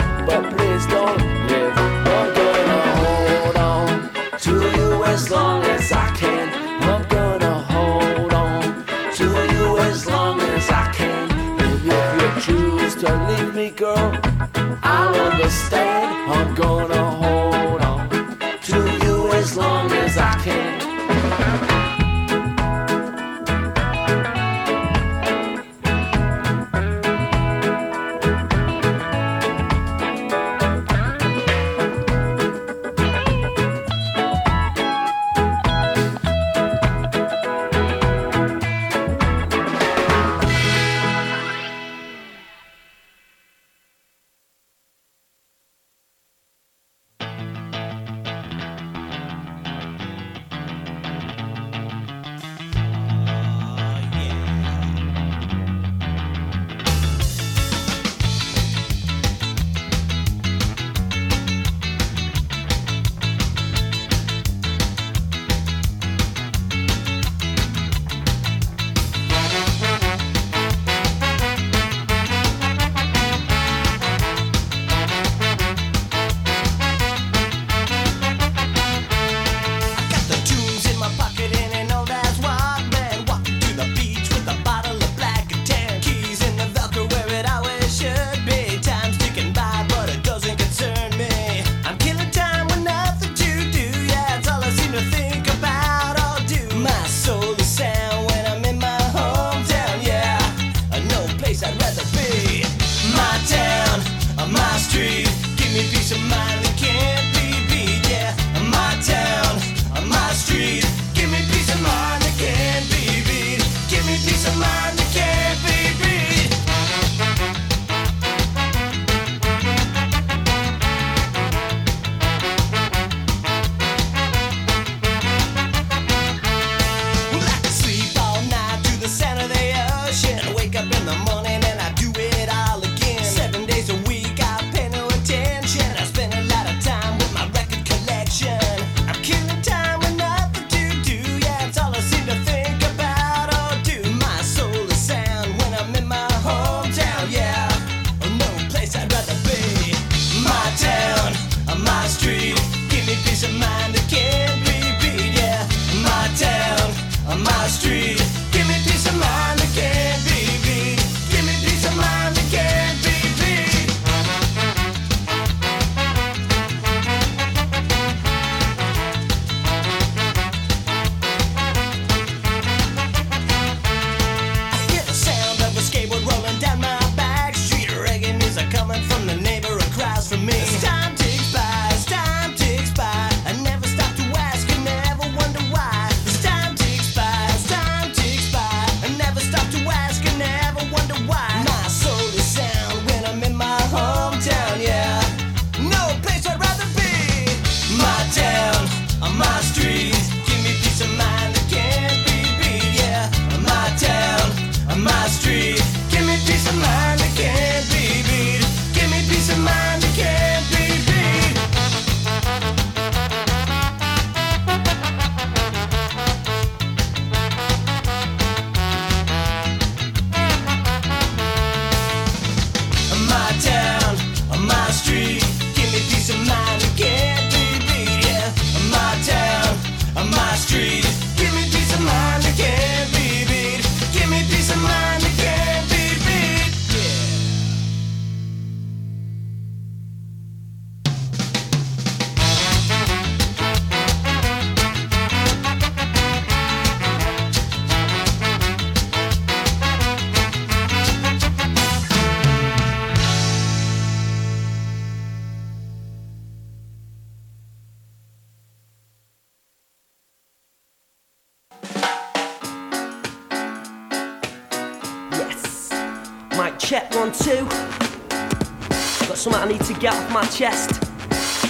get off my chest.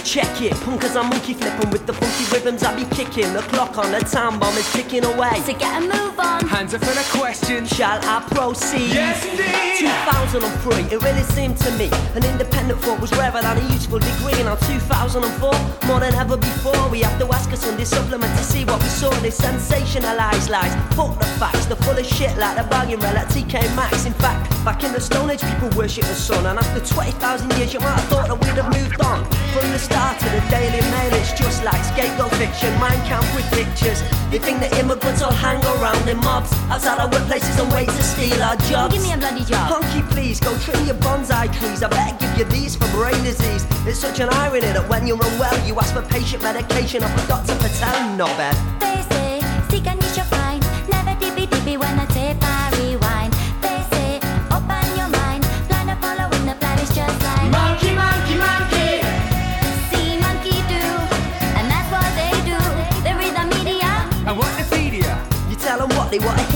Check it, punkers are monkey flipping with the funky rhythms I be kicking. The clock on the time bomb is ticking away. So get a move on. Hands up for the question. Shall I proceed? Yes, indeed. 2003, it really seemed to me an independent thought was rarer than a useful degree. Now 2004, more than ever before, we have to ask a Sunday supplement to see what we saw. They sensationalize lies, fuck the facts, the full of shit like the bargain rel at TK Maxx. In fact, back in the Stone Age, people worship the sun, and after 20,000 years, you might have thought that we'd have moved on. From the start to the Daily Mail, it's just like scapegoat fiction, mind camp with pictures. They think that immigrants all hang around in mobs outside our workplaces and wait to steal our jobs. Give me a bloody job. Honky, please, go trim your bonsai trees. I better give you these for brain disease. It's such an irony that when you're unwell, you ask for patient medication off a Dr. Patel bad. They say, seek and you shall find. Never dippy dippy when I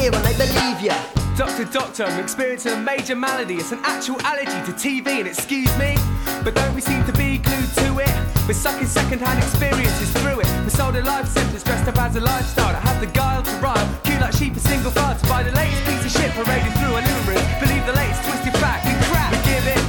hear and they believe you. Doctor, doctor, I'm experiencing a major malady. It's an actual allergy to TV, and excuse me, but don't we seem to be glued to it? We're sucking second-hand experiences through it. We sold a life sentence dressed up as a lifestyle that had the guile to rhyme. Queue like sheep in single file to buy the latest piece of shit paraded through our living room. Believe the latest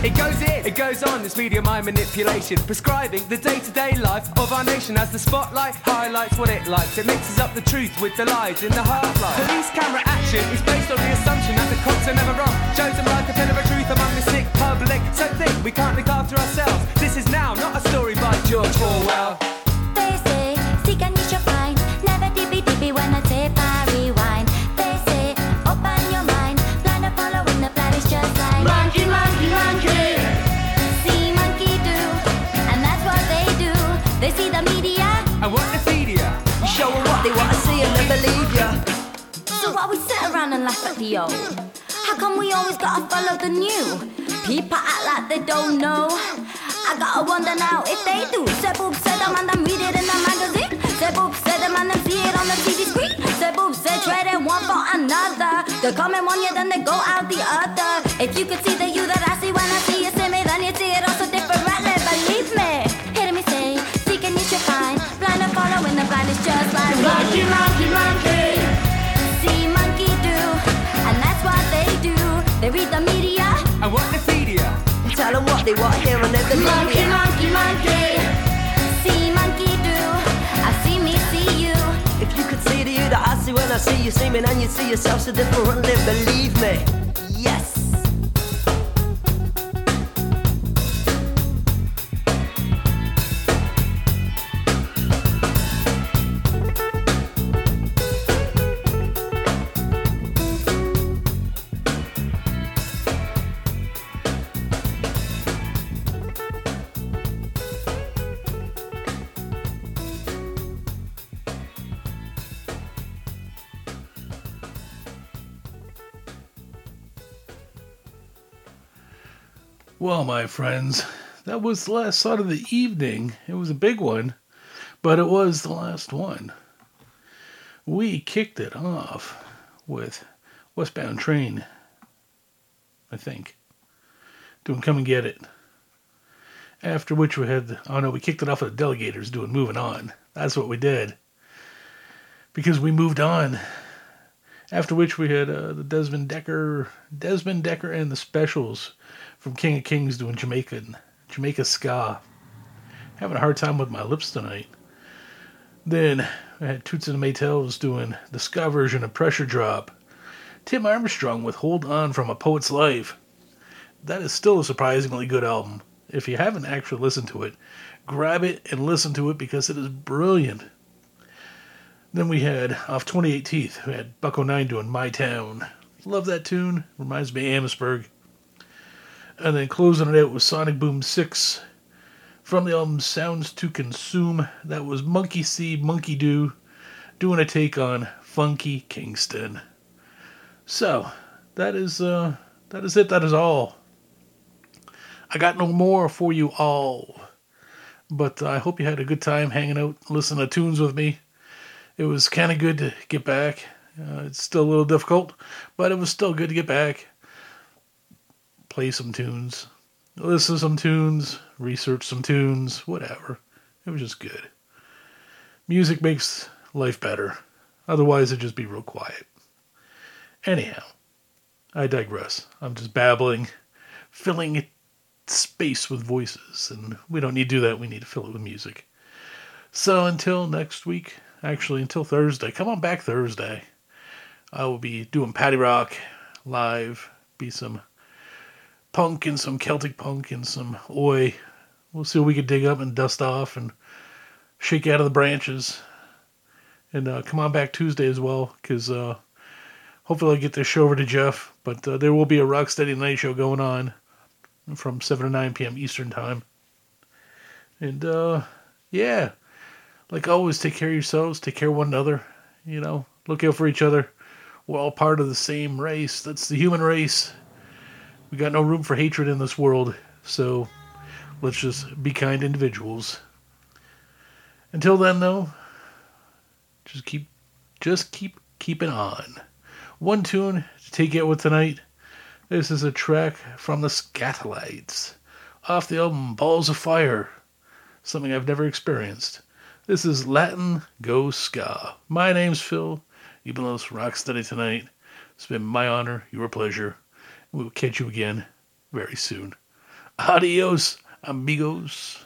it, goes in, it goes on. This media mind manipulation, prescribing the day-to-day life of our nation as the spotlight highlights what it likes. It mixes up the truth with the lies in the half life. Police camera action is based on the assumption that the cops are never wrong. Shows them like a pillar of truth among the sick public. So think we can't look after ourselves. This is now not a story by George Orwell. And laugh at the old? How come we always gotta follow the new? People act like they don't know. I gotta wonder now if they do. Boop, say them and them read it in the magazine. Boop, say them and them see it on the TV screen. Boop, say trading one for another. They come in one year, then they go out the other. If you could see the you that I see when I see you see me, then you see it also differently. Believe me. Hear me say, seek and you should find. Blind and follow when the blind is just like Monkey, monkey, tell them what they want hear and they believe Monkey, you. monkey, monkey. See monkey do, I see me see you. If you could see the you that I see when I see you see me, then you'd see yourself so differently. Believe me. Well, my friends, that was the last song of the evening. It was a big one, but it was the last one. We kicked it off with Westbound Train, I think, doing Come and Get It. After which we had, oh no, we kicked it off with the Delegators doing Moving On. That's what we did. Because we moved on. After which we had uh, the Desmond Dekker, Desmond Dekker and the Specials from King of Kings doing Jamaican, Jamaica ska. Having a hard time with my lips tonight. Then I had Toots and the Maytals doing the ska version of Pressure Drop. Tim Armstrong with Hold On from A Poet's Life. That is still a surprisingly good album. If you haven't actually listened to it, grab it and listen to it because it is brilliant. Then we had off 28 Teeth, we had Buck-O-Nine doing My Town. Love that tune. Reminds me of Amherstburg. And then closing it out with Sonic Boom 6 from the album Sounds to Consume. That was Monkey See, Monkey Do doing a take on Funky Kingston. So, that is uh that is it, that is all. I got no more for you all. But I hope you had a good time hanging out, listening to tunes with me. It was kind of good to get back. Uh, it's still a little difficult, but it was still good to get back play some tunes, listen to some tunes, research some tunes, whatever. It was just good. Music makes life better. Otherwise, it'd just be real quiet. Anyhow, I digress. I'm just babbling, filling space with voices, and we don't need to do that. We need to fill it with music. So until next week, actually until Thursday, come on back Thursday. I will be doing Patty Rock live, be some punk and some Celtic punk and some oi. We'll see what we can dig up and dust off and shake out of the branches. And uh, come on back Tuesday as well, because uh, hopefully I get this show over to Jeff. But uh, there will be a Rocksteady Night Show going on from 7 to 9 p.m. Eastern Time. And uh, yeah, like always, take care of yourselves, take care of one another. You know, look out for each other. We're all part of the same race. That's the human race. We got no room for hatred in this world. So let's just be kind individuals. Until then, though, just keep, just keep keeping on. One tune to take out with tonight. This is a track from the Skatalites off the album Balls of Fire. Something I've never experienced. This is Latin Go Ska. My name's Phil. You've been listening to Rocksteady tonight. It's been my honor, your pleasure. We will catch you again very soon. Adios, amigos.